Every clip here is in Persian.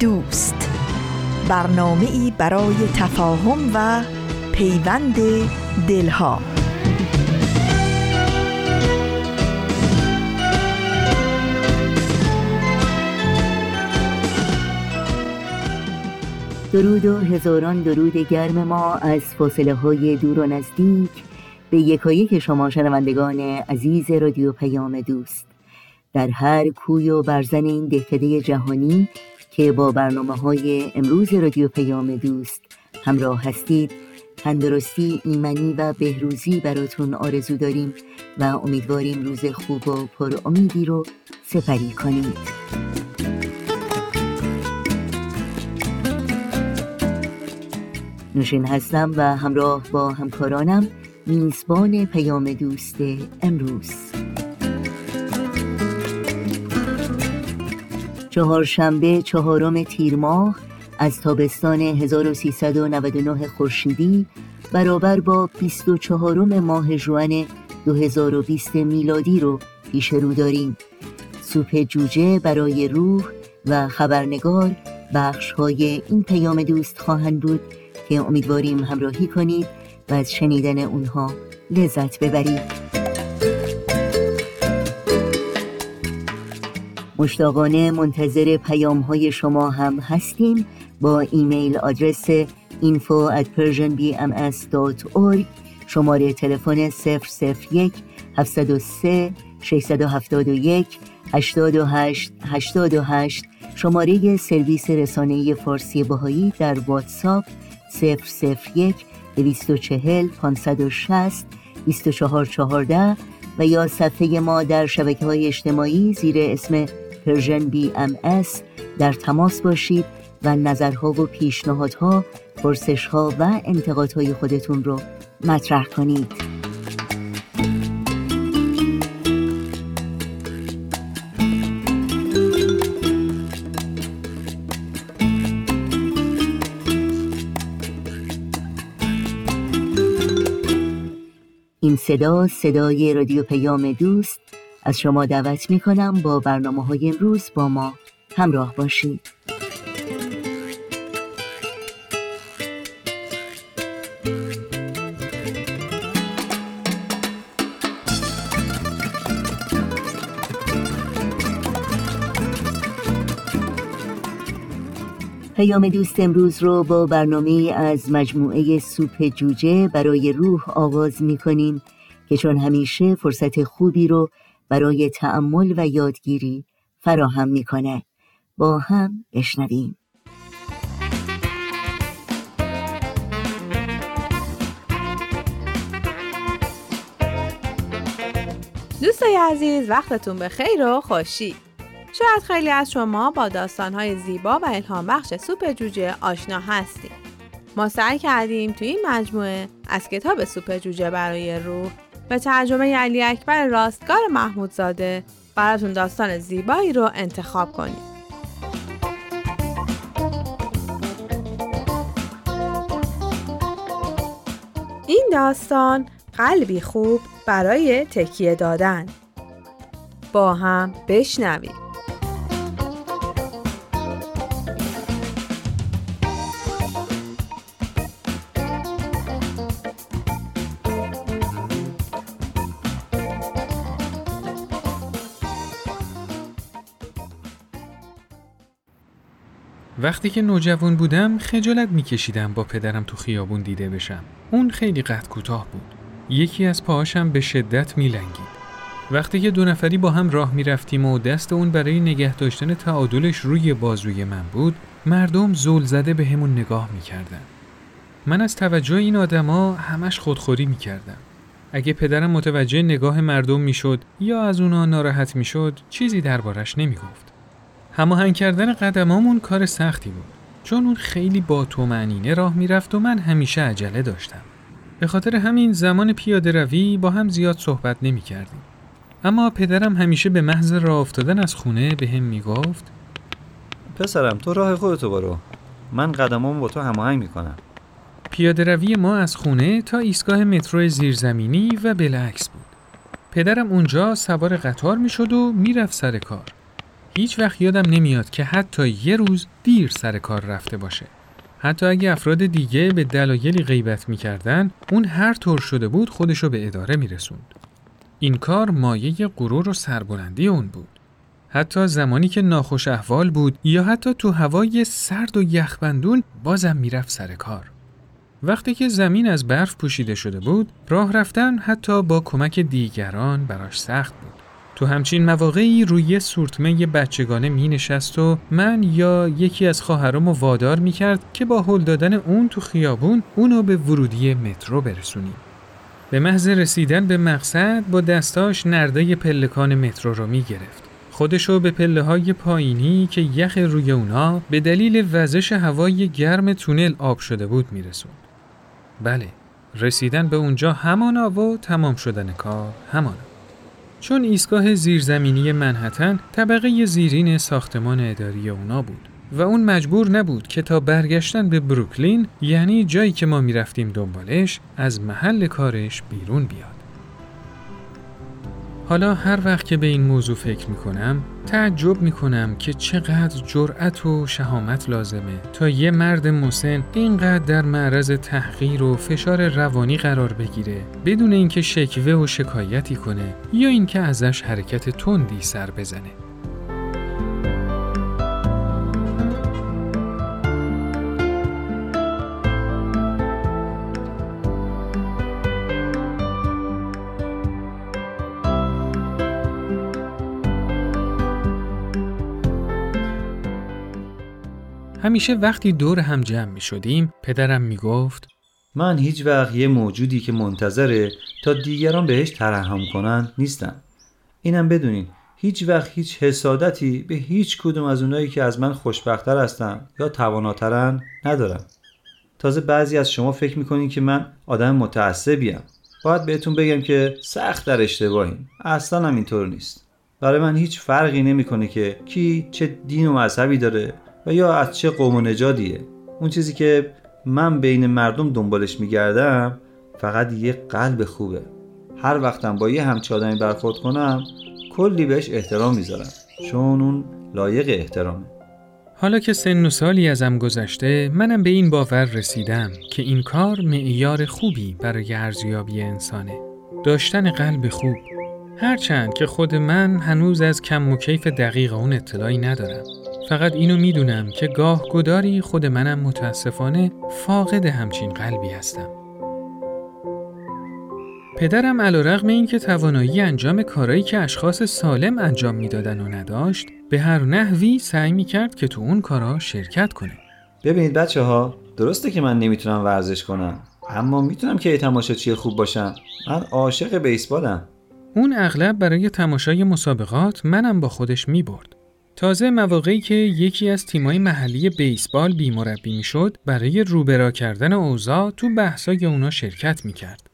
دوست. برنامه ای برای تفاهم و پیوند دلها. درود و هزاران درود گرم ما از فاصله های دور و نزدیک به یکایک شما شنوندگان عزیز رادیو پیام دوست. در هر کوی و برزن این دهکده جهانی که با برنامه های امروز رادیو پیام دوست همراه هستید. تندرستی ایمنی و بهروزی براتون آرزو داریم و امیدواریم روز خوب و پر امیدی رو سپری کنید. نوشین هستم و همراه با همکارانم میزبان پیام دوست امروز. چهارشنبه چهارم تیر ماه از تابستان 1399 خورشیدی برابر با 24 ماه جوان 2020 میلادی رو پیش رو داریم. سوپ جوجه برای روح و خبرنگار بخش های این پیام دوست خواهند بود که امیدواریم همراهی کنید و از شنیدن اونها لذت ببرید. مشتاقانه منتظر پیام های شما هم هستیم. با ایمیل آدرس info at persianbms.org شماره تلفن 001 703 671 828 828 شماره سرویس رسانه فارسی بهایی در واتساپ 001 240 560 2414 و یا صفحه ما در شبکه های اجتماعی زیر اسم Persian BMS در تماس باشید و نظرها و پیشنهادها پرسشها و انتقادهای خودتون رو مطرح کنید. این صدا صدای رادیو پیام دوست از شما دعوت می کنم با برنامه های امروز با ما همراه باشید. پیام دوست امروز رو با برنامه از مجموعه سوپ جوجه برای روح آغاز می کنیم که چون همیشه فرصت خوبی رو برای تأمل و یادگیری فراهم می‌کنه. با هم بشنویم. دوستای عزیز وقتتون به خیر و خوشی. شاید خیلی از شما با داستانهای زیبا و الهام بخش سوپ جوجه آشنا هستید. ما سعی کردیم توی این مجموعه از کتاب سوپ جوجه برای روح به ترجمه علی اکبر راستگار محمودزاده براتون داستان زیبایی رو انتخاب کنید. این داستان قلبی خوب برای تکیه دادن با هم بشنوید. وقتی که نوجوان بودم خجالت میکشیدم با پدرم تو خیابون دیده بشم. اون خیلی قد کوتاه بود. یکی از پاهاشم به شدت میلنگید. وقتی که دو نفری با هم راه می‌رفتیم و دست اون برای نگه داشتن تعادلش روی بازوی من بود، مردم زول زده به همون نگاه می‌کردن. من از توجه این آدما همش خودخوری می‌کردم. اگه پدرم متوجه نگاه مردم می‌شد یا از اونا ناراحت می‌شد چیزی دربارش نمی‌گفت. هماهنگ کردن قدمامون کار سختی بود چون اون خیلی با تو معنینه راه می‌رفت و من همیشه عجله داشتم. به خاطر همین زمان پیاده روی با هم زیاد صحبت نمی کردیم. اما پدرم همیشه به محض راه افتادن از خونه به هم می گفت پسرم تو راه خودتو برو من قدمامو با تو هماهنگ می‌کنم پیاده روی ما از خونه تا ایستگاه مترو زیرزمینی و بالعکس بود. پدرم اونجا سوار قطار می‌شد و می‌رفت سر کار. هیچ وقت یادم نمیاد که حتی یه روز دیر سر کار رفته باشه. حتی اگه افراد دیگه به دلایلی غیبت می‌کردن اون هر طور شده بود خودشو به اداره میرسوند. این کار مایه غرور و سربلندی اون بود. حتی زمانی که ناخوش احوال بود یا حتی تو هوای سرد و یخبندون بازم می‌رفت سر کار. وقتی که زمین از برف پوشیده شده بود، راه رفتن حتی با کمک دیگران براش سخت بود. تو همچین مواقعی روی سورتمه بچگانه می نشست و من یا یکی از خواهرامو وادار می کرد که با هل دادن اون تو خیابون اونو به ورودی مترو برسونیم. به محض رسیدن به مقصد با دستاش نرده پلکان مترو رو می گرفت. خودشو به پله های پایینی که یخ روی اونا به دلیل وزش هوای گرم تونل آب شده بود می رسوند. بله رسیدن به اونجا همانا و تمام شدن کار همانا چون ایستگاه زیرزمینی منحتن طبقه زیرین ساختمان اداری اونا بود و اون مجبور نبود که تا برگشتن به بروکلین یعنی جایی که ما می‌رفتیم دنبالش از محل کارش بیرون بیاد. حالا هر وقت که به این موضوع فکر می کنم تعجب می کنم که چقدر جرأت و شهامت لازمه تا یه مرد مسن اینقدر در معرض تحقیر و فشار روانی قرار بگیره بدون اینکه شکوه و شکایتی کنه یا اینکه ازش حرکت تندی سر بزنه. همیشه وقتی دور هم جمع می شدیم پدرم می گفت من هیچ وقت یه موجودی که منتظره تا دیگران بهش ترحم کنن نیستم. اینم بدونین هیچ وقت هیچ حسادتی به هیچ کدوم از اونایی که از من خوشبختتر هستن یا تواناترن ندارم. تازه بعضی از شما فکر می‌کنین که من آدم متعصبیم. باید بهتون بگم که سخت در اشتباهیم. اصلا هم اینطور نیست. برای من هیچ فرقی نمی‌کنه که کی چه دین و مذهبی داره و یا از چه قوم و نژادیه. اون چیزی که من بین مردم دنبالش میگردم فقط یه قلب خوبه. هر وقتم با یه همچه آدمی برخورد کنم کلی بهش احترام می‌ذارم. چون اون لایق احترامه. حالا که سن و سالی ازم گذشته منم به این باور رسیدم که این کار معیار خوبی برای ارزیابی انسانه. داشتن قلب خوب. هرچند که خود من هنوز از کم و کیف دقیق اون اطلاعی ندارم. فقط اینو می‌دونم که گاه گداری خود منم متاسفانه فاقد همچین قلبی هستم. پدرم علا رغم این که توانایی انجام کارایی که اشخاص سالم انجام می‌دادن و نداشت به هر نحوی سعی می‌کرد که تو اون کارا شرکت کنه. ببینید بچه ها درسته که من نمی‌تونم ورزش کنم اما می‌تونم که تماشاچی خوب باشم من عاشق بیسبالم اون اغلب برای تماشای مسابقات منم با خودش می‌برد. تازه مواقعی که یکی از تیمای محلی بیسبال بیمربی می‌شد برای روبرا کردن اوضاع تو بحثای اونا شرکت می‌کرد.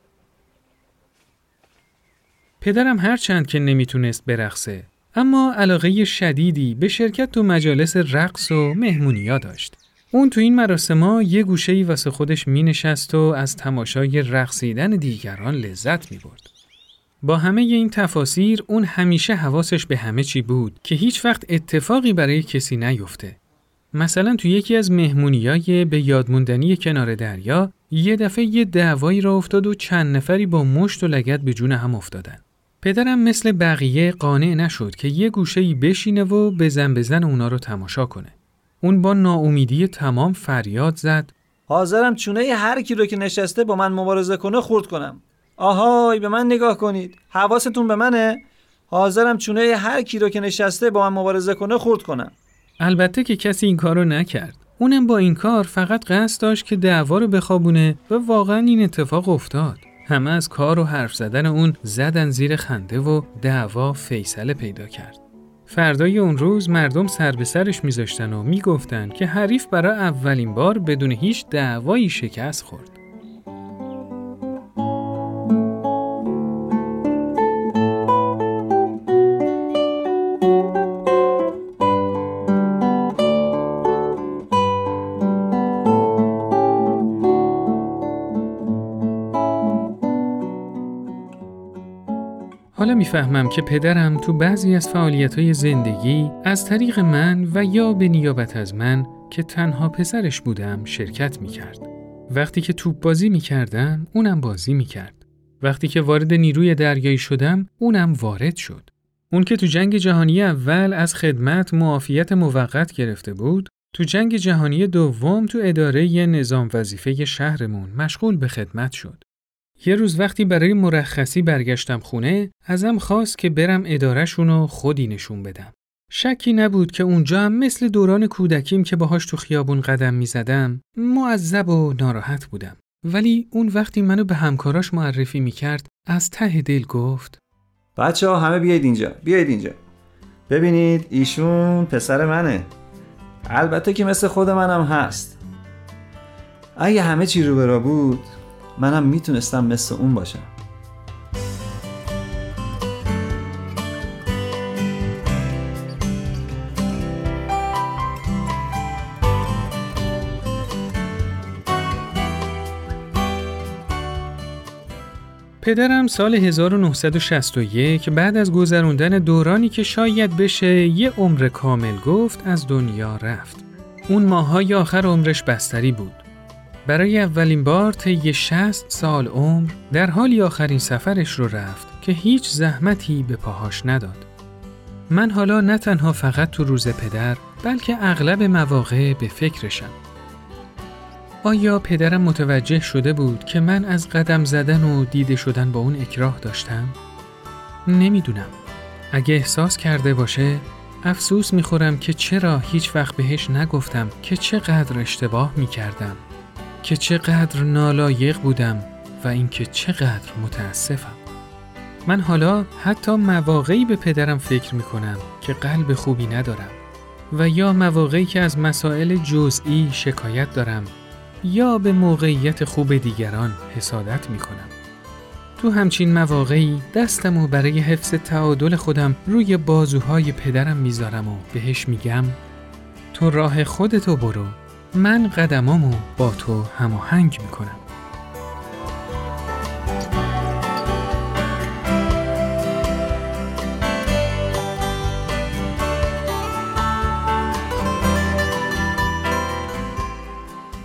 پدرم هرچند که نمی‌تونست برقصه اما علاقه شدیدی به شرکت تو مجالس رقص و مهمونیا داشت. اون تو این مراسما یه گوشه‌ای واسه خودش مینشست و از تماشای رقصیدن دیگران لذت می‌برد. با همه این تفاسیر اون همیشه حواسش به همه چی بود که هیچ وقت اتفاقی برای کسی نیفته. مثلا تو یکی از مهمونیای به یادموندنی کنار دریا یه دفعه یه دعوایی را افتاد و چند نفری با مشت و لگت به جون هم افتادن. پدرم مثل بقیه قانع نشد که یه گوشه‌ای بشینه و بزن بزن اونا رو تماشا کنه. اون با ناامیدی تمام فریاد زد حاضرم چونه هر کی رو که نشسته با من مبارزه کنه خورد کنم آهای به من نگاه کنید حواستون به منه حاضرم چونه هر کی رو که نشسته با من مبارزه کنه خورد کنم البته که کسی این کارو نکرد. اونم با این کار فقط قصد داشت که دعوا رو بخوابونه و واقعا این اتفاق افتاد. همه از کار و حرف زدن اون زدن زیر خنده و دعوا فیصله پیدا کرد. فردای اون روز مردم سر به سرش میذاشتن و می‌گفتن که حریف برای اولین بار بدون هیچ دعوایی شکست خورد. می‌فهمم که پدرم تو بعضی از فعالیت های زندگی از طریق من و یا به نیابت از من که تنها پسرش بودم شرکت می‌کرد. وقتی که توپ بازی می‌کردم اونم بازی می‌کرد. وقتی که وارد نیروی دریایی شدم اونم وارد شد. اون که تو جنگ جهانی اول از خدمت معافیت موقت گرفته بود تو جنگ جهانی دوم تو اداره نظام وظیفه شهرمون مشغول به خدمت شد. یه روز وقتی برای مرخصی برگشتم خونه ازم خواست که برم ادارهشون خودی نشون بدم. شکی نبود که اونجا هم مثل دوران کودکیم که باهاش تو خیابون قدم می زدم معذب و ناراحت بودم. ولی اون وقتی منو به همکاراش معرفی می کرد از ته دل گفت بچه ها همه بیاید اینجا بیاید اینجا ببینید ایشون پسر منه البته که مثل خود منم هست اگه همه چی رو برا بود منم می‌تونستم مثل اون باشم پدرم سال 1961 بعد از گذروندن دورانی که شاید بشه یه عمر کامل گفت از دنیا رفت. اون ماهای آخر عمرش بستری بود. برای اولین بار طی 60 سال عمر در حالی آخرین سفرش رو رفت که هیچ زحمتی به پاهاش نداد. من حالا نه تنها فقط تو روز پدر بلکه اغلب مواقع به فکرشم. آیا پدرم متوجه شده بود که من از قدم زدن و دیده شدن با اون اکراه داشتم؟ نمی‌دونم. اگه احساس کرده باشه افسوس می‌خورم که چرا هیچ وقت بهش نگفتم که چقدر اشتباه می‌کردم. که چقدر نالایق بودم و اینکه چقدر متاسفم. من حالا حتی مواقعی به پدرم فکر می کنم که قلب خوبی ندارم و یا مواقعی که از مسائل جزئی شکایت دارم یا به موقعیت خوب دیگران حسادت می کنم. تو همچین مواقعی دستم و برای حفظ تعادل خودم روی بازوهای پدرم می‌ذارم و بهش میگم تو راه خودتو برو من قدمامو با تو هماهنگ می‌کنم.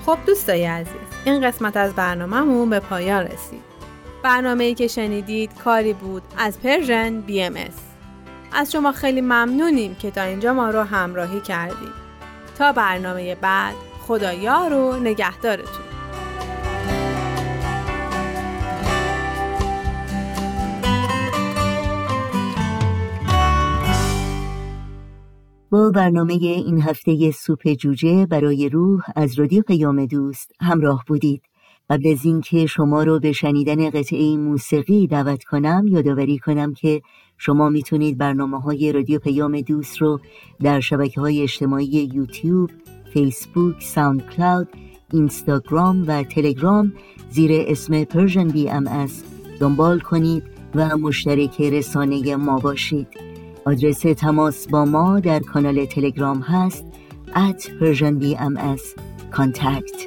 خب دوستای عزیز این قسمت از برنامهمون به پایان رسید. برنامه ای که شنیدید کاری بود از پرژن بی ام از شما خیلی ممنونیم که تا اینجا ما رو همراهی کردید. تا برنامه بعد خدایا رو نگهدارتون. با برنامه این هفته سوپ جوجه برای روح از رادیو پیام دوست همراه بودید. قبل از اینکه شما رو به شنیدن قطعه موسیقی دعوت کنم یادآوری کنم که شما می‌تونید برنامه های رادیو پیام دوست رو در شبکه های اجتماعی یوتیوب فیسبوک، ساوند کلاود، اینستاگرام و تلگرام زیر اسم ام از دنبال کنید و مشترک رسانه ما باشید. آدرس تماس با ما در کانال تلگرام هست. at Persian BMS contact.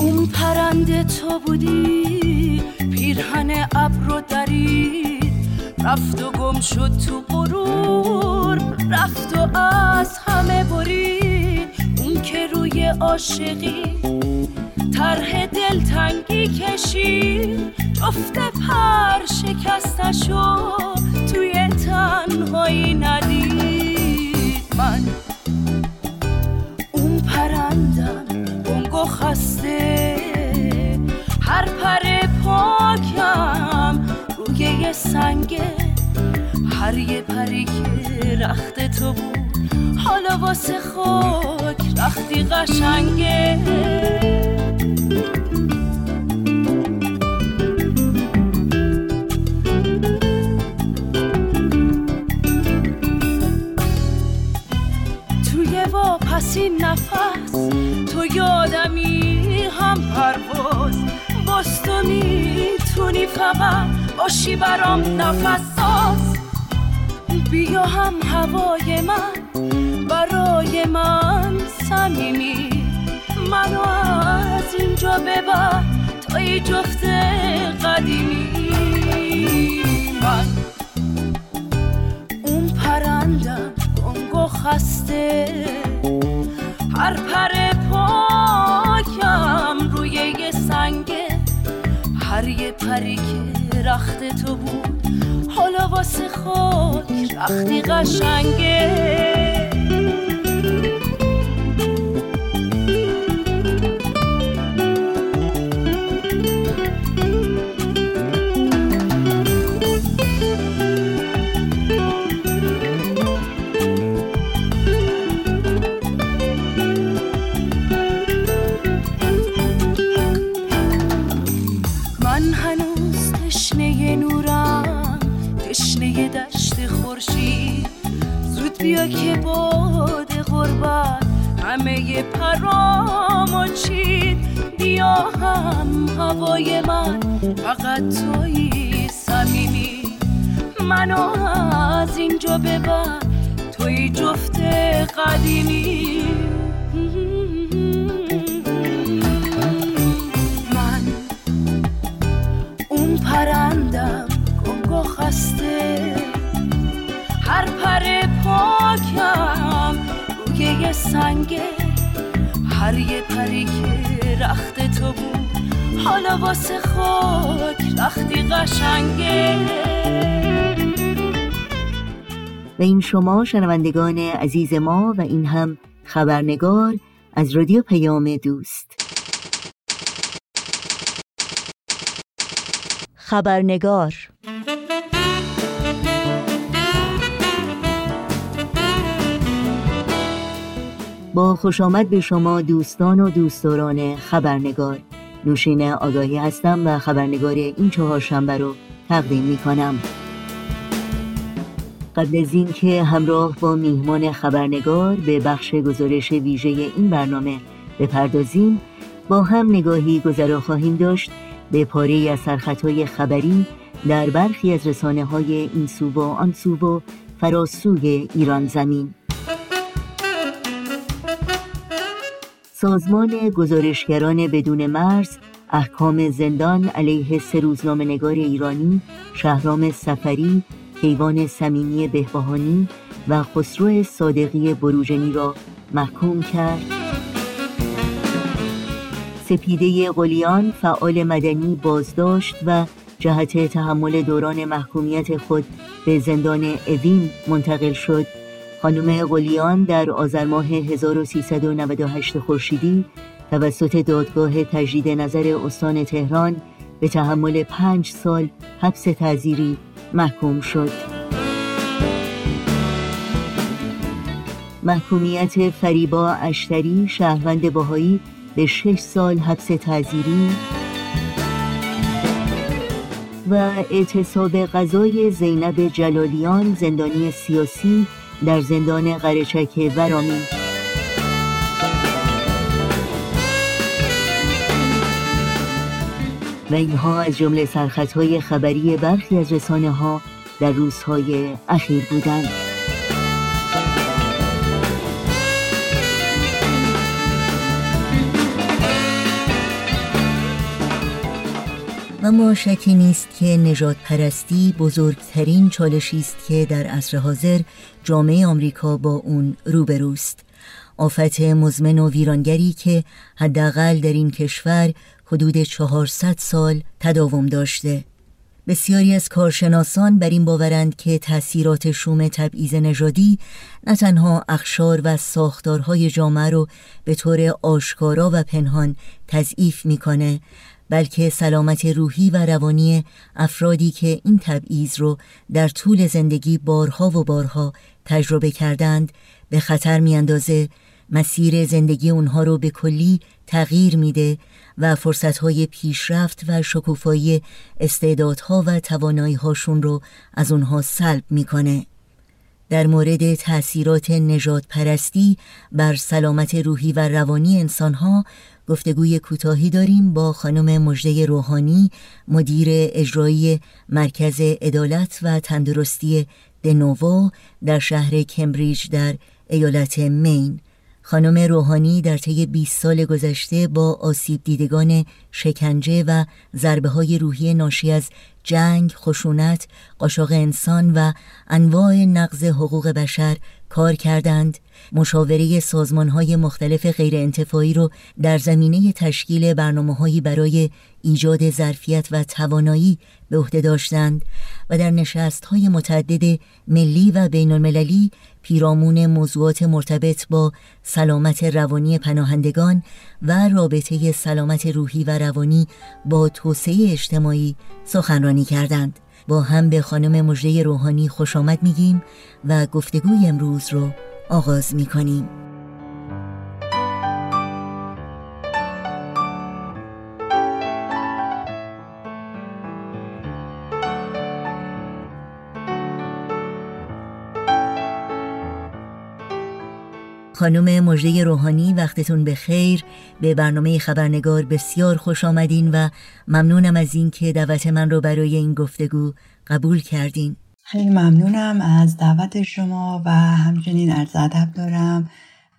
اون پرنده تو بودی پیرهن ابر و درید رفت و گم شد تو غرور رفت و از همه برید که روی عاشقی طرح دلتنگی کشید جفت پر شکستشو توی تنهایی ندید من. اون پرندم و خسته. هر پر پاکم روی یه سنگه هر یه پری که رخت تو بود. حالا واسه خاک رختی قشنگه. توی واپسی نفس تو یادمی هم پرواز. باز تو می‌تونی فقط باشی برام نفس ساز بیا هم هوای من. من سمیمی منو از اینجا ببر تا ای جفت قدیمی. من اون پرندم گنگ خسته. هر پر پاکم روی یه سنگه. هر یه پری که رخت تو بود حالا واسه خاک رختی قشنگه. همه پرامو چید بیا هم هوای من فقط توی سمیمی منو از اینجا ببر توی جفت قدیمی. یه پری که رخت تو بود. حالا واسه خاک رختی قشنگه. و این شما شنوندگان عزیز ما و این هم خبرنگار از رادیو پیام دوست. خبرنگار با خوش آمد به شما دوستان و دوستداران خبرنگار. نوشین آگاهی هستم و خبرنگار این چهارشنبه رو تقدیم می کنم قبل از اینکه همراه با میهمان خبرنگار به بخش گزارش ویژه این برنامه بپردازیم با هم نگاهی گذرا خواهیم داشت به پاره از سرخطهای خبری در برخی از رسانه های این سو و آن سو و فراسوی ایران زمین. سازمان گزارشگران بدون مرز احکام زندان علیه سه روزنامه نگار ایرانی شهرام سفری، کیوان سمینی بهبهانی و خسرو صادقی بروجنی را محکوم کرد. سپیده قلیان فعال مدنی بازداشت و جهت تحمل دوران محکومیت خود به زندان اوین منتقل شد. خانم قلیان در آذر ماه 1398 خورشیدی توسط دادگاه تجدید نظر استان تهران به تحمل پنج سال حبس تعذیری محکوم شد. محکومیت فریبا اشتری شهروند باهایی به شش سال حبس تعذیری و اعتصاب غذای زینب جلالیان زندانی سیاسی در زندان قرچک ورامی و اینها از جمله سرخطهای خبری برخی از رسانه ها در روزهای اخیر بودند. اما شکی نیست که نجات پرستی بزرگترین چالشی است که در عصر حاضر جامعه آمریکا با اون روبروست. آفت مزمن و ویرانگری که حداقل در این کشور حدود 400 سال تداوم داشته. بسیاری از کارشناسان بر این باورند که تأثیرات شوم تبعیض نژادی نه تنها اخشار و ساختارهای جامعه رو به طور آشکارا و پنهان تضعیف می‌کنه بلکه سلامت روحی و روانی افرادی که این تبعیض رو در طول زندگی بارها و بارها تجربه کردند به خطر میاندازه مسیر زندگی اونها رو به کلی تغییر میده و فرصتهای پیشرفت و شکوفایی استعدادها و توانایی هاشون رو از اونها سلب می‌کنه. در مورد تأثیرات نجات پرستی بر سلامت روحی و روانی انسانها گفتگوی کوتاهی داریم با خانم مجده روحانی مدیر اجرایی مرکز عدالت و تندرستی دنوو در شهر کمبریج در ایالت مین. خانم روحانی در طی 20 سال گذشته با آسیب دیدگان شکنجه و ضربه های روحی ناشی از جنگ، خشونت، قاشق انسان و انواع نقض حقوق بشر کار کردند. مشاوره سازمان های مختلف غیر انتفاعی رو در زمینه تشکیل برنامه برای ایجاد ظرفیت و توانایی به عهده داشتند و در نشست های متعدد ملی و بین المللی پیرامون موضوعات مرتبط با سلامت روانی پناهندگان و رابطه سلامت روحی و روانی با توسعه اجتماعی سخنرانی کردند. با هم به خانم مجده روحانی خوش آمد میگیم و گفتگوی امروز رو آغاز می‌کنیم. خانم مجده روحانی وقتتون به خیر به برنامه خبرنگار بسیار خوش آمدین و ممنونم از اینکه دعوت من رو برای این گفتگو قبول کردین خیلی ممنونم از دعوت شما و همچنین عرض ادب دارم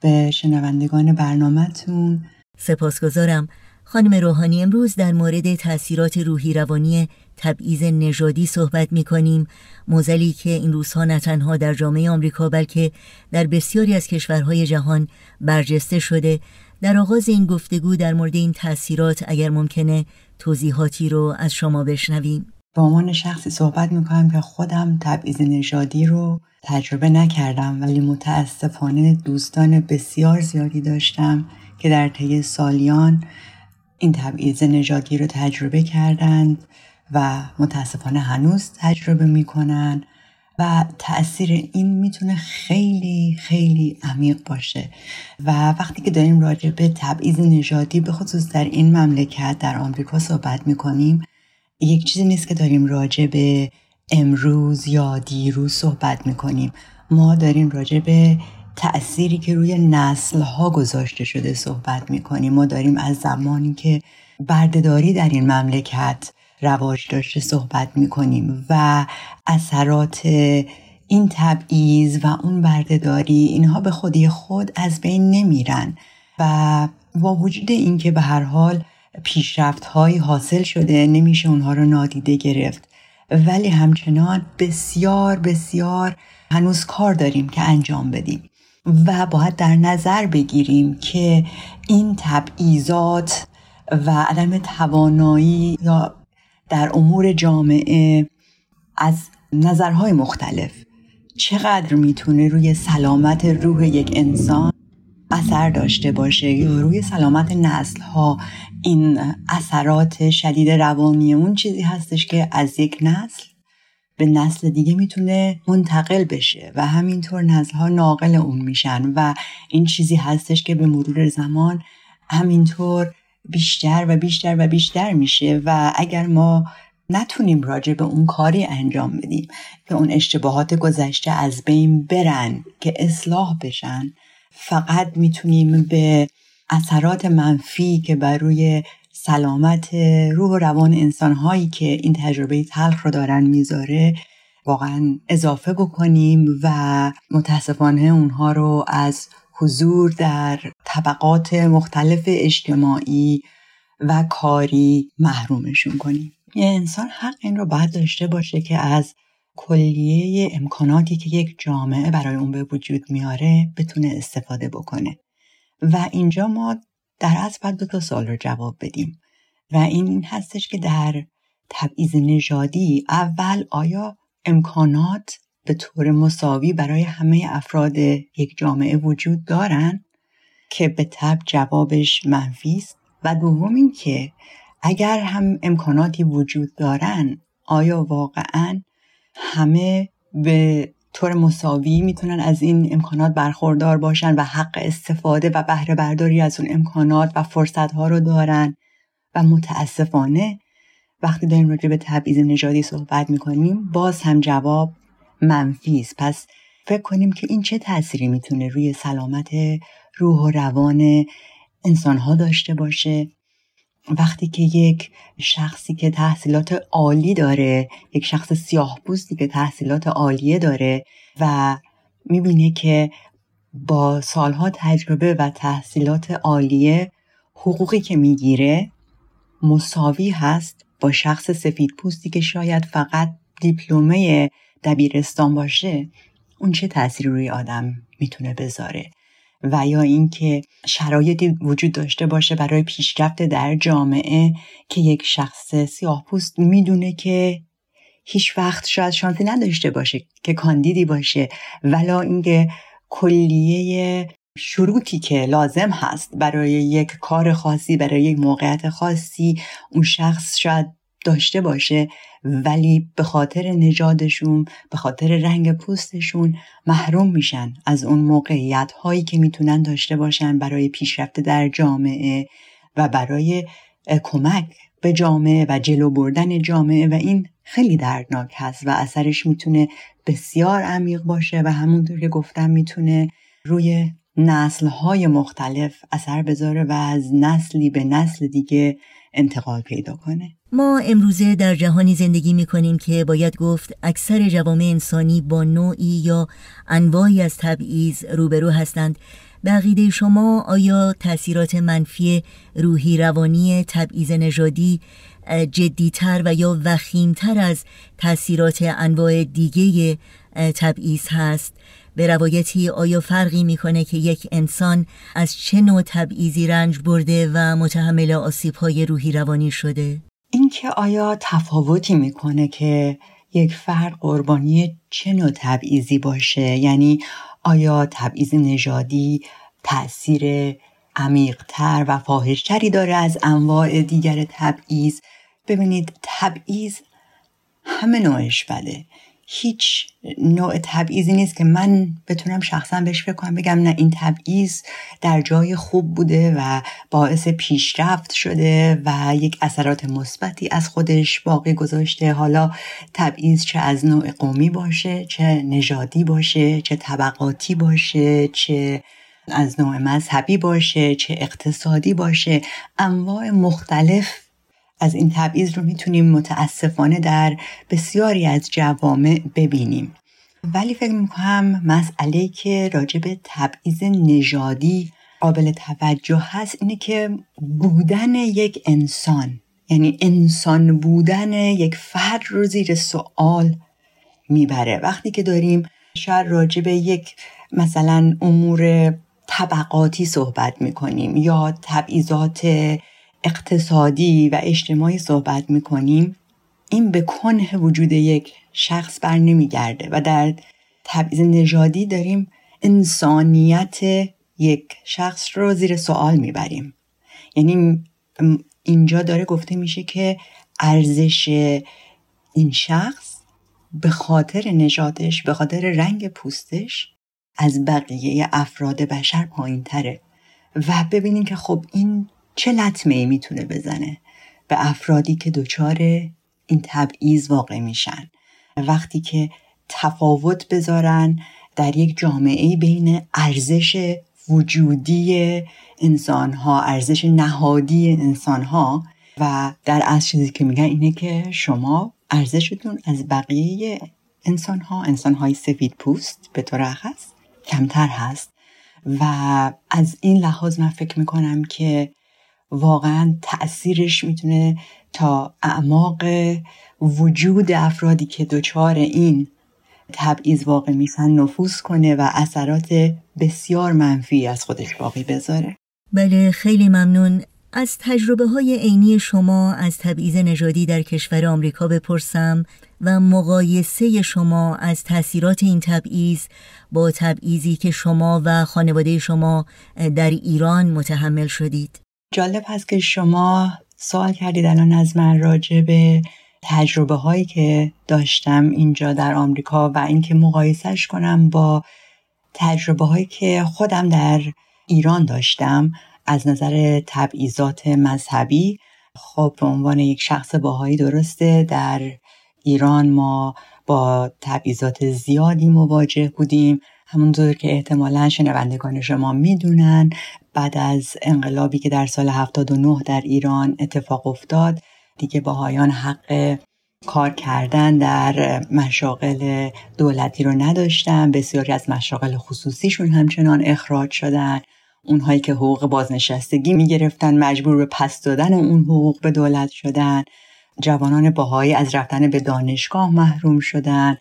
به شنوندگان برنامهتون. سپاسگزارم. خانم روحانی امروز در مورد تاثیرات روحی روانی تبعیض نژادی صحبت می کنیم موزلی که این روزها نه تنها در جامعه آمریکا بلکه در بسیاری از کشورهای جهان برجسته شده. در آغاز این گفتگو در مورد این تاثیرات اگر ممکنه توضیحاتی رو از شما بشنویم. به عنوان شخصی صحبت می‌کنم که خودم تبعیض نژادی رو تجربه نکردم ولی متاسفانه دوستان بسیار زیادی داشتم که در طی سالیان این تبعیض نژادی رو تجربه کردند و متاسفانه هنوز تجربه می‌کنن و تاثیر این می‌تونه خیلی خیلی عمیق باشه. و وقتی که داریم راجع به تبعیض نژادی به خصوص در این مملکت در آمریکا صحبت می‌کنیم یک چیزی نیست که داریم راجع به امروز یا دیروز صحبت می‌کنیم. ما داریم راجع به تأثیری که روی نسل ها گذاشته شده صحبت می‌کنیم. ما داریم از زمانی که بردهداری در این مملکت رواج داشته صحبت می‌کنیم و اثرات این تبعیض و اون بردهداری اینها به خودی خود از بین نمیرن. و با وجود اینکه به هر حال پیشرفت هایی حاصل شده نمیشه اونها رو نادیده گرفت. ولی همچنان بسیار بسیار هنوز کار داریم که انجام بدیم. و باید در نظر بگیریم که این تبعیضات و عدم توانایی یا در امور جامعه از نظرهای مختلف چقدر می‌تونه روی سلامت روح یک انسان اثر داشته باشه یا روی سلامت نسل ها این اثرات شدید روانی اون چیزی هستش که از یک نسل به نسل دیگه می‌تونه منتقل بشه و همینطور نسل ها ناقل اون میشن و این چیزی هستش که به مرور زمان همینطور بیشتر و بیشتر و بیشتر میشه و اگر ما نتونیم راجع به اون کاری انجام بدیم که اون اشتباهات گذشته از بین برن که اصلاح بشن فقط می‌تونیم به اثرات منفی که بر روی سلامت روح و روان انسانهایی که این تجربه تلخ رو دارن می‌ذاره واقعا اضافه بکنیم و متاسفانه اونها رو از حضور در طبقات مختلف اجتماعی و کاری محرومشون کنیم. یه انسان حق این رو باید داشته باشه که از کلیه امکاناتی که یک جامعه برای اون به وجود میاره بتونه استفاده بکنه. و اینجا ما در از باید دو تا سال رو جواب بدیم. و این هستش که در تبعیض نژادی اول آیا امکانات به طور مساوی برای همه افراد یک جامعه وجود دارن؟ که به تب جوابش منفی است. و دوم این که اگر هم امکاناتی وجود دارن آیا واقعا همه به طور مساوی می‌تونن از این امکانات برخوردار باشن و حق استفاده و بهره برداری از اون امکانات و فرصت ها رو دارن. و متاسفانه وقتی داریم راجع به تبعیض نژادی صحبت می‌کنیم باز هم جواب منفی است. پس فکر کنیم که این چه تأثیری می‌تونه روی سلامت روح و روان انسانها داشته باشه. وقتی که یک شخصی که تحصیلات عالی داره یک شخص سیاه پوستی که تحصیلات عالیه داره و می‌بینه که با سالها تجربه و تحصیلات عالیه حقوقی که می‌گیره مساوی هست با شخص سفید پوستی که شاید فقط دیپلمه دبیرستان باشه اون چه تأثیری روی آدم می‌تونه بذاره؟ و یا اینکه شرایطی وجود داشته باشه برای پیشرفت در جامعه که یک شخص سیاه پوست می‌دونه که هیچ وقت شاید شانسی نداشته باشه که کاندیدی باشه. ولا اینکه کلیه شروطی که لازم هست برای یک کار خاصی برای یک موقعیت خاصی اون شخص شاید داشته باشه ولی به خاطر نژادشون به خاطر رنگ پوستشون محروم میشن از اون موقعیت هایی که می‌تونن داشته باشن برای پیشرفت در جامعه و برای کمک به جامعه و جلو بردن جامعه و این خیلی دردناک هست و اثرش می‌تونه بسیار عمیق باشه و همونطور که گفتم می‌تونه روی نسل های مختلف اثر بذاره و از نسلی به نسل دیگه انتقال پیدا کنه. ما امروزه در جهانی زندگی می کنیم که باید گفت اکثر جوامع انسانی با نوعی یا انواعی از تبعیض روبرو هستند. بقیده شما آیا تاثیرات منفی روحی روانی تبعیض نژادی جدیتر و یا وخیمتر از تاثیرات انواع دیگه تبعیض هست. به روایتی آیا فرقی می‌کنه که یک انسان از چه نوع تبعیضی رنج برده و متحمل آسیب های روحی روانی شده؟ اینکه آیا تفاوتی می‌کنه که یک فرد قربانی چه نوع تبعیضی باشه؟ یعنی آیا تبعیض نژادی تاثیر عمیقتر و فاحشتری داره از انواع دیگر تبعیض؟ ببینید تبعیض همه نوعش بده. هیچ نوع تبعیضی نیست که من بتونم شخصا بهش فکر کنم بگم نه این تبعیض در جای خوب بوده و باعث پیشرفت شده و یک اثرات مثبتی از خودش باقی گذاشته. حالا تبعیض چه از نوع قومی باشه چه نژادی باشه چه طبقاتی باشه چه از نوع مذهبی باشه چه اقتصادی باشه. انواع مختلف از این تبعیض رو می‌تونیم متاسفانه در بسیاری از جوامع ببینیم. ولی فکر می‌کنم مسئله که راجع به تبعیض نژادی قابل توجه هست اینه که بودن یک انسان یعنی انسان بودن یک فرد رو زیر سوال می‌بره. وقتی که داریم شاید راجع به یک مثلا امور طبقاتی صحبت می‌کنیم یا تبعیضات اقتصادی و اجتماعی صحبت می‌کنیم این به کنه وجود یک شخص بر نمیگرده و در تبعیض نژادی داریم انسانیت یک شخص رو زیر سوال می‌بریم. یعنی اینجا داره گفته میشه که ارزش این شخص به خاطر نژادش به خاطر رنگ پوستش از بقیه افراد بشر پایین تره و ببینیم که خب این چه لطمه ای می‌تونه بزنه به افرادی که دچار این تبعیض واقع میشن. وقتی که تفاوت بذارن در یک جامعه بین ارزش وجودی انسان ها ارزش نهادی انسان ها و در از چیزی که میگن اینه که شما ارزشتون از بقیه انسان ها انسان های سفید پوست به طور کمتر هست. و از این لحاظ من فکر می‌کنم که واقعا تاثیرش می‌تونه تا اعماق وجود افرادی که دچار این تبعیض واقع میشن نفوذ کنه و اثرات بسیار منفی از خودش باقی بذاره. بله خیلی ممنون. از تجربه های عینی شما از تبعیض نژادی در کشور آمریکا بپرسم و مقایسه شما از تاثیرات این تبعیض با تبعیضی که شما و خانواده شما در ایران متحمل شدید. جالب هست که شما سوال کردید الان از من راجع به تجربه هایی که داشتم اینجا در آمریکا و اینکه مقایسهش کنم با تجربه هایی که خودم در ایران داشتم از نظر تبعیضات مذهبی. خب به عنوان یک شخص باهایی درسته در ایران ما با تبعیضات زیادی مواجه بودیم. همونطور که احتمالا شنوندگان شما می‌دونن بعد از انقلابی که در سال 79 در ایران اتفاق افتاد دیگه باهایان حق کار کردن در مشاغل دولتی رو نداشتن. بسیاری از مشاغل خصوصیشون همچنان اخراج شدن. اونهایی که حقوق بازنشستگی می‌گرفتن مجبور به پس دادن اون حقوق به دولت شدن. جوانان باهایی از رفتن به دانشگاه محروم شدن.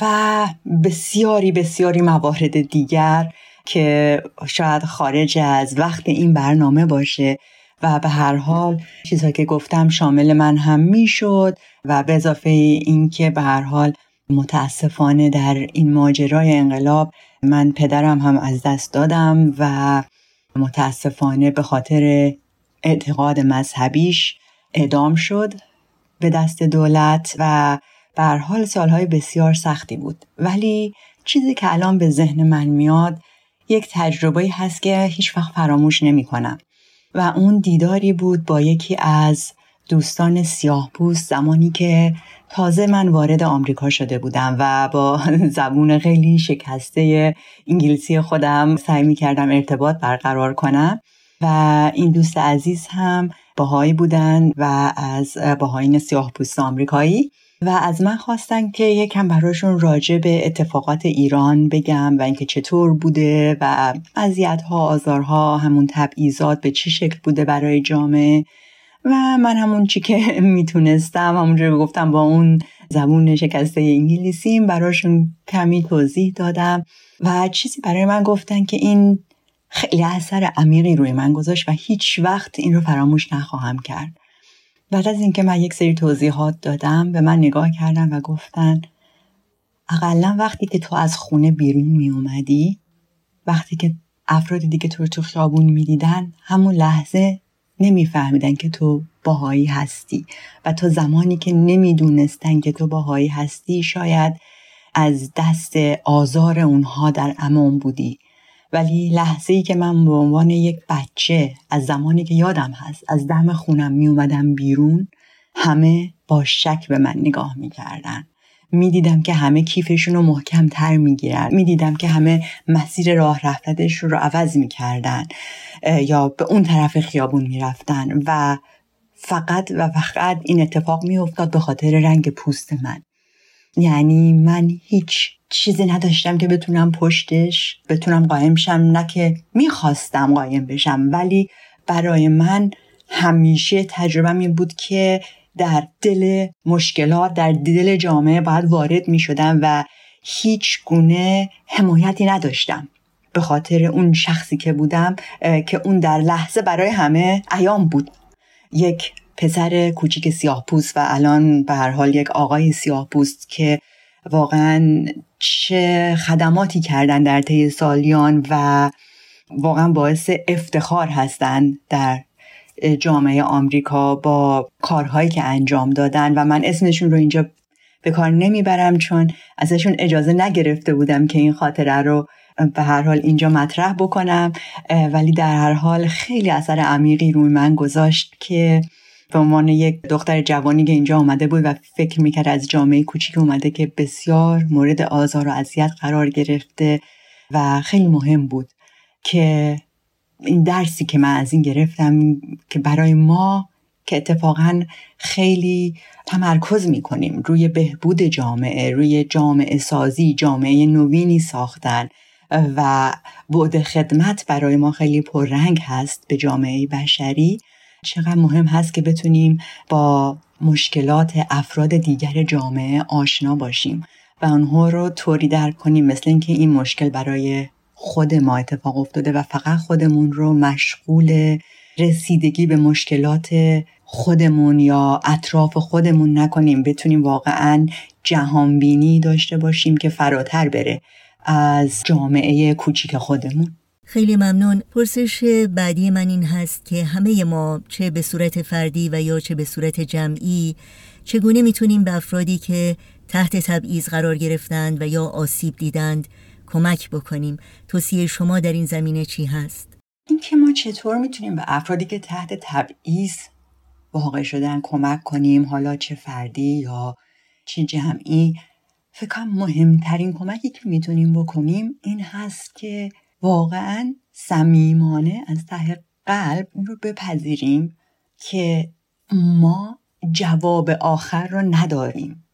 و بسیاری بسیاری موارد دیگر که شاید خارج از وقت این برنامه باشه و به هر حال چیزهایی که گفتم شامل من هم می‌شد و به اضافه اینکه به هر حال متاسفانه در این ماجرای انقلاب من پدرم هم از دست دادم و متاسفانه به خاطر اعتقاد مذهبیش اعدام شد به دست دولت و به حال سالهای بسیار سختی بود. ولی چیزی که الان به ذهن من میاد یک تجربه هست که هیچ وقت فراموش نمی کنم و اون دیداری بود با یکی از دوستان سیاه پوست زمانی که تازه من وارد آمریکا شده بودم و با زبون خیلی شکسته انگلیسی خودم سعی می کردم ارتباط برقرار کنم. و این دوست عزیز هم باهایی بودن و از باهایین سیاه پوست آمریکایی. و از من خواستن که یکم براشون راجع به اتفاقات ایران بگم و اینکه چطور بوده و اذیت ها آزارها همون تبعیضات به چه شکل بوده برای جامعه. و من همون چی که می‌تونستم همونجور گفتم با اون زبون شکسته انگلیسیم براشون کمی توضیح دادم و چیزی برای من گفتن که این خیلی اثر عمیقی روی من گذاشت و هیچ وقت این رو فراموش نخواهم کرد. بعد از اینکه من یک سری توضیحات دادم به من نگاه کردن و گفتن اقلا وقتی که تو از خونه بیرون می اومدی وقتی که افراد دیگه تو رو تو خیابون می‌دیدن همون لحظه نمیفهمیدن که تو باهایی هستی و تا زمانی که نمی‌دونستن که تو باهایی هستی شاید از دست آزار اونها در امان بودی. ولی لحظه ای که من به عنوان یک بچه از زمانی که یادم هست از دم خونم می اومدم بیرون همه با شک به من نگاه می‌کردن. می‌دیدم که همه کیفشون رو محکم تر می‌گیرن. می‌دیدم که همه مسیر راه رفتنش رو عوض می‌کردن یا به اون طرف خیابون می‌رفتن و فقط و فقط این اتفاق میافتاد به خاطر رنگ پوست من. یعنی من هیچ چیزی نداشتم که بتونم پشتش بتونم قایم شم نه که می‌خواستم قایم بشم ولی برای من همیشه تجربه این بود که در دل مشکلات در دل جامعه باید وارد می شدم و هیچ گونه حمایتی نداشتم. به خاطر اون شخصی که بودم که اون در لحظه برای همه ایام بود. یک پسر کوچیک سیاه پوست و الان به هر حال یک آقای سیاه پوست که واقعا چه خدماتی کردن در طی سالیان و واقعا باعث افتخار هستند در جامعه آمریکا با کارهایی که انجام دادن و من اسمشون رو اینجا به کار نمی‌برم چون ازشون اجازه نگرفته بودم که این خاطره رو به هر حال اینجا مطرح بکنم ولی در هر حال خیلی اثر عمیقی روی من گذاشت که به عنوان یک دختر جوانی که اینجا آمده بود و فکر می‌کرد از جامعه کوچیک اومده که بسیار مورد آزار و اذیت قرار گرفته و خیلی مهم بود که این درسی که من از این گرفتم که برای ما که اتفاقا خیلی تمرکز می‌کنیم روی بهبود جامعه روی جامعه سازی جامعه نوینی ساختن و بعد خدمت برای ما خیلی پررنگ هست به جامعه بشری. چقدر مهم هست که بتونیم با مشکلات افراد دیگر جامعه آشنا باشیم و آنها رو طوری درک کنیم مثل اینکه این مشکل برای خود ما اتفاق افتاده و فقط خودمون رو مشغول رسیدگی به مشکلات خودمون یا اطراف خودمون نکنیم. بتونیم واقعا جهانبینی داشته باشیم که فراتر بره از جامعه کوچیک خودمون. خیلی ممنون پرسش بعدی من این هست که همه ما چه به صورت فردی و یا چه به صورت جمعی چگونه می‌تونیم به افرادی که تحت تبعیض قرار گرفتند و یا آسیب دیدند کمک بکنیم توصیه شما در این زمینه چی هست؟ اینکه ما چطور می‌تونیم به افرادی که تحت تبعیض واقع شدن کمک کنیم حالا چه فردی یا چه جمعی فکر مهمترین کمکی که می‌تونیم بکنیم این هست که واقعا صمیمانه از ته قلب رو بپذیریم که ما جواب آخر رو نداریم.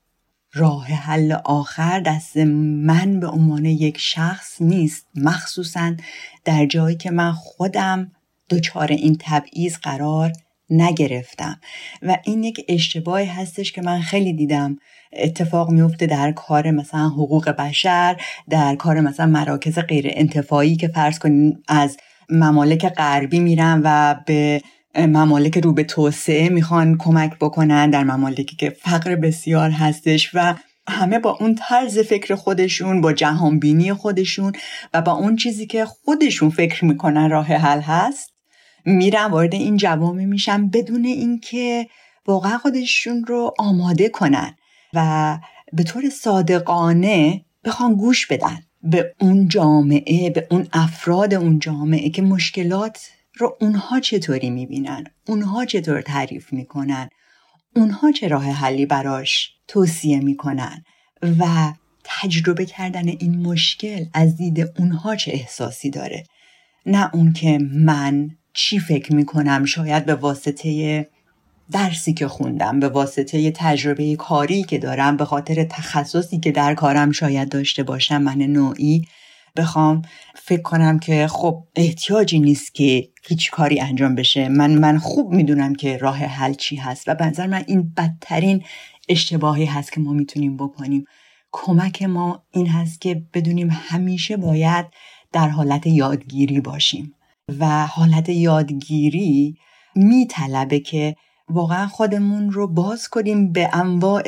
راه حل آخر دست من به عنوان یک شخص نیست مخصوصا در جایی که من خودم دچار این تبعیض قرار نگرفتم. و این یک اشتباهی هستش که من خیلی دیدم. اتفاق میفته در کار مثلا حقوق بشر در کار مثلا مراکز غیر انتفاعی که فرض کنیم از ممالک غربی میرن و به ممالک رو به توسعه می‌خوان کمک بکنن در ممالکی که فقر بسیار هستش و همه با اون طرز فکر خودشون با جهانبینی خودشون و با اون چیزی که خودشون فکر می‌کنن راه حل هست. میرن وارد این جوامع میشن بدون اینکه واقعا خودشون رو آماده کنن و به طور صادقانه بخوان گوش بدن به اون جامعه به اون افراد اون جامعه که مشکلات رو اونها چطوری می‌بینن اونها چطور تعریف می‌کنن اونها چه راه حلی براش توصیه می‌کنن و تجربه کردن این مشکل از دید اونها چه احساسی داره؟ نه اون که من چی فکر می‌کنم؟ شاید به واسطه درسی که خوندم به واسطه تجربه کاری که دارم به خاطر تخصصی که در کارم شاید داشته باشم من نوعی بخوام فکر کنم که خب احتیاجی نیست که هیچ کاری انجام بشه. من من خوب می‌دونم که راه حل چی هست و بنظر من این بدترین اشتباهی هست که ما می‌تونیم بکنیم. کمک ما این هست که بدونیم همیشه باید در حالت یادگیری باشیم. و حالت یادگیری میطلبه که واقعا خودمون رو باز کنیم به انواع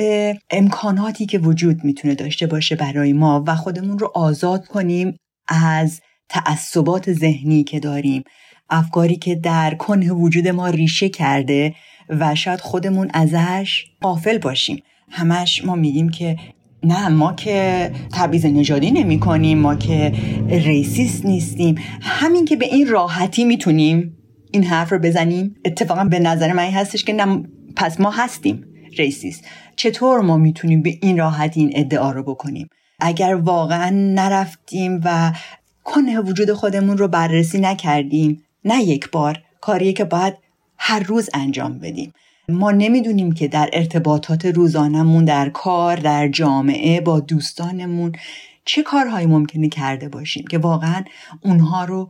امکاناتی که وجود می‌تونه داشته باشه برای ما و خودمون رو آزاد کنیم از تعصبات ذهنی که داریم. افکاری که در کنه وجود ما ریشه کرده و شاید خودمون ازش غافل باشیم. همش ما میگیم که نه ما که تبعیض نژادی نمی کنیم ما که racist نیستیم. همین که به این راحتی می‌تونیم این حرف رو بزنیم اتفاقا به نظر من هستش که نه پس ما هستیم racist. چطور ما می‌تونیم به این راحتی این ادعا رو بکنیم؟ اگر واقعا نرفتیم و کنه وجود خودمون رو بررسی نکردیم نه یک بار کاریه که باید هر روز انجام بدیم. ما نمی‌دونیم که در ارتباطات روزانمون در کار در جامعه با دوستانمون چه کارهایی ممکنه کرده باشیم که واقعا اونها رو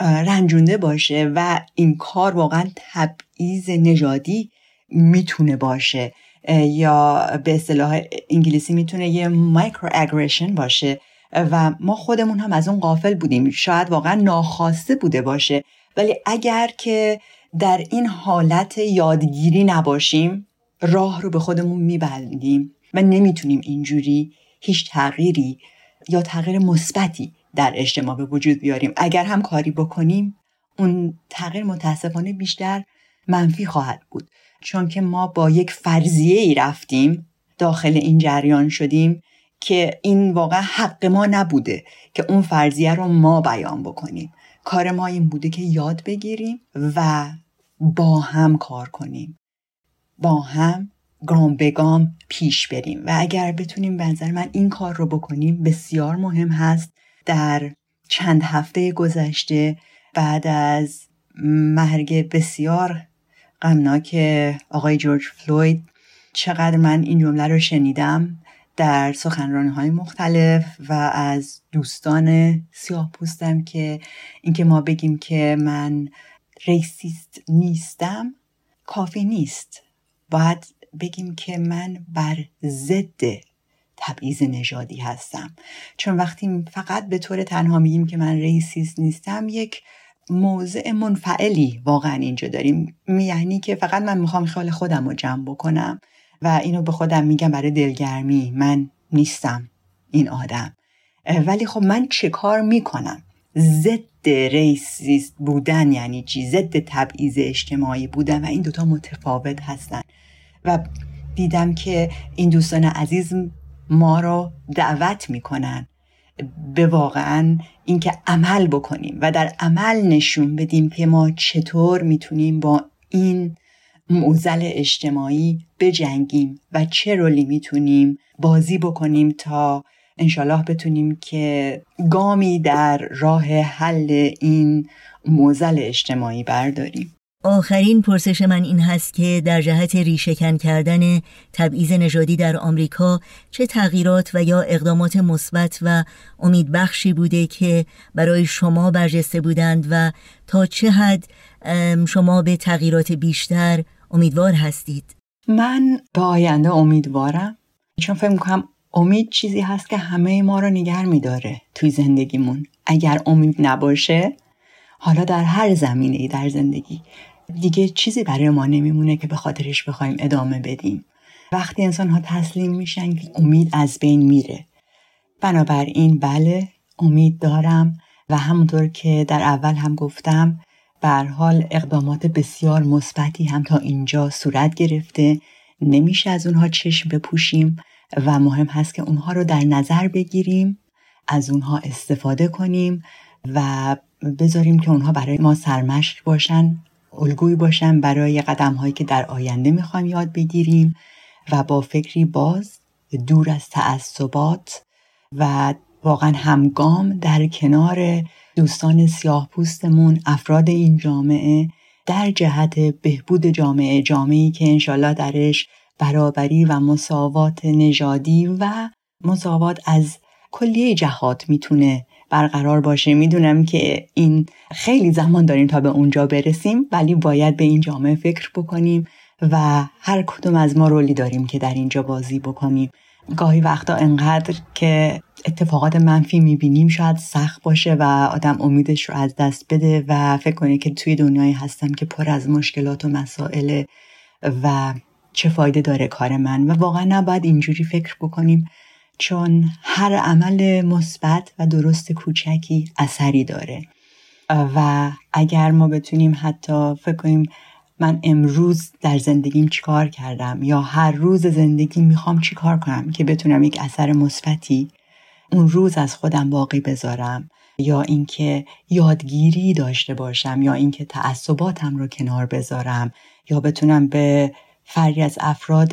رنجونده باشه و این کار واقعا تبعیض نژادی می‌تونه باشه. یا به اصطلاح انگلیسی می‌تونه یه مایکرو اگریشن باشه و ما خودمون هم از اون قافل بودیم. شاید واقعا ناخواسته بوده باشه. ولی اگر که در این حالت یادگیری نباشیم راه رو به خودمون میبندیم و نمی‌تونیم اینجوری هیچ تغییری یا تغییر مثبتی در اجتماع به وجود بیاریم. اگر هم کاری بکنیم اون تغییر متاسفانه بیشتر منفی خواهد بود. چون که ما با یک فرضیه ای رفتیم داخل این جریان شدیم که این واقعا حق ما نبوده که اون فرضیه رو ما بیان بکنیم. کار ما این بوده که یاد بگیریم و با هم کار کنیم. با هم گام به گام پیش بریم. و اگر بتونیم به نظر من این کار رو بکنیم بسیار مهم هست در چند هفته گذشته بعد از مرگ بسیار غمناک آقای جورج فلوید چقدر من این جمله رو شنیدم. در سخنرانی های مختلف و از دوستان سیاه پوستم که اینکه ما بگیم که من racist نیستم کافی نیست. باید بگیم که من بر ضد تبعیض نژادی هستم. چون وقتی فقط به طور تنها میگیم که من racist نیستم یک موضع منفعلی واقعا اینجا داریم. یعنی که فقط من می‌خوام خیال خودم رو جمع بکنم. و اینو به خودم میگم برای دلگرمی. من نیستم این آدم. ولی خب من چه کار می‌کنم؟ ضد ریسیست بودن یعنی چی؟ ضد تبعیض اجتماعی بودن و این دوتا متفاوت هستن. و دیدم که این دوستان عزیز ما رو دعوت می‌کنن به واقعا اینکه عمل بکنیم و در عمل نشون بدیم که ما چطور می‌تونیم با این موزل اجتماعی بجنگیم و چه رولی می‌تونیم بازی بکنیم تا انشالله بتونیم که گامی در راه حل این موزل اجتماعی برداریم. آخرین پرسش من این هست که در جهت ریشهکن کردن تبعیض نژادی در آمریکا چه تغییرات و یا اقدامات مثبت و امیدبخشی بوده که برای شما برجسته بودند و تا چه حد شما به تغییرات بیشتر امیدوار هستید. من به آینده امیدوارم. چون فکر می‌کنم امید چیزی هست که همه ما رو نگر میداره توی زندگیمون. اگر امید نباشه حالا در هر زمینه ای در زندگی دیگه چیزی برای ما نمیمونه که به خاطرش بخوایم ادامه بدیم. وقتی انسان ها تسلیم میشن امید از بین میره. بنابراین بله امید دارم و همونطور که در اول هم گفتم حال اقدامات بسیار مثبتی هم تا اینجا صورت گرفته. نمیشه از اونها چشم بپوشیم و مهم هست که اونها رو در نظر بگیریم از اونها استفاده کنیم و بذاریم که اونها برای ما سرمشق باشن الگویی باشن برای قدم هایی که در آینده می‌خوایم یاد بگیریم و با فکری باز دور از تعصبات و واقعا همگام در کنار دوستان سیاه پوستمون افراد این جامعه در جهت بهبود جامعه جامعه که انشالله درش برابری و مساوات نژادی و مساوات از کلیه جهات می‌تونه برقرار باشه. می‌دونم که این خیلی زمان داریم تا به اونجا برسیم ولی باید به این جامعه فکر بکنیم و هر کدوم از ما رولی داریم که در اینجا بازی بکنیم. گاهی وقتا انقدر که اتفاقات منفی می‌بینیم شاید سخت باشه و آدم امیدش رو از دست بده و فکر کنه که توی دنیایی هستم که پر از مشکلات و مسائل و چه فایده داره کار من. و واقعا نباید اینجوری فکر بکنیم چون هر عمل مثبت و درست کوچکی اثری داره. و اگر ما بتونیم حتی فکر کنیم من امروز در زندگیم چیکار کردم یا هر روز زندگی می‌خوام چیکار کنم که بتونم یک اثر مثبتی اون روز از خودم باقی بذارم. یا اینکه یادگیری داشته باشم یا اینکه تعصباتم رو کنار بذارم یا بتونم به فری از افراد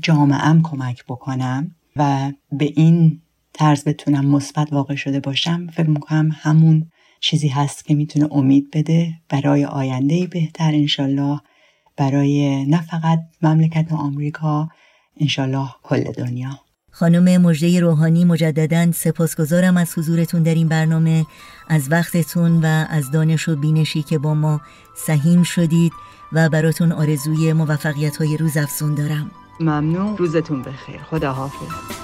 جامعهم کمک بکنم و به این طرز بتونم مثبت واقع شده باشم فکر می‌کنم همون چیزی هست که می‌تونه امید بده برای آینده بهتر انشالله. برای نه فقط مملکت آمریکا انشالله کل دنیا. خانم مجده روحانی مجددا سپاسگزارم از حضورتون در این برنامه از وقتتون و از دانش و بینشی که با ما سهیم شدید و براتون آرزوی موفقیت های روز افزون دارم. ممنون. روزتون بخیر. خدا حافظ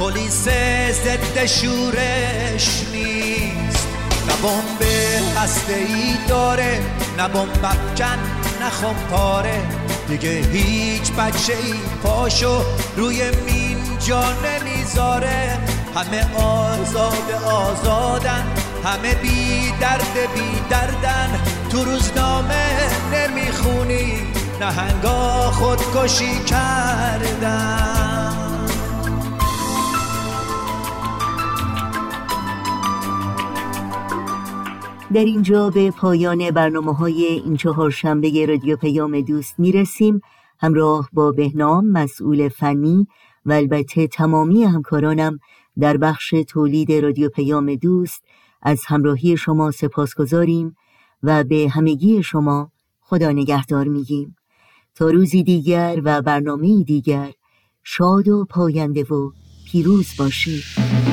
پلیس ضد شورش نیست. نه بمب هسته ای داره نه بمب افکن نه پاره دیگه هیچ بچه ای پاشو روی مین جا نمی‌ذاره. همه آزاد آزادن همه بی درد بی دردن. تو روزنامه نمی‌خونی نهنگا خودکشی کردن. در اینجا به پایان برنامه های این چهار شنبه رادیو پیام دوست می‌رسیم. همراه با بهنام مسئول فنی و البته تمامی همکارانم در بخش تولید رادیو پیام دوست از همراهی شما سپاس گذاریم و به همگی شما خدا نگهدار میگیم. تا روزی دیگر و برنامه دیگر شاد و پاینده و پیروز باشید.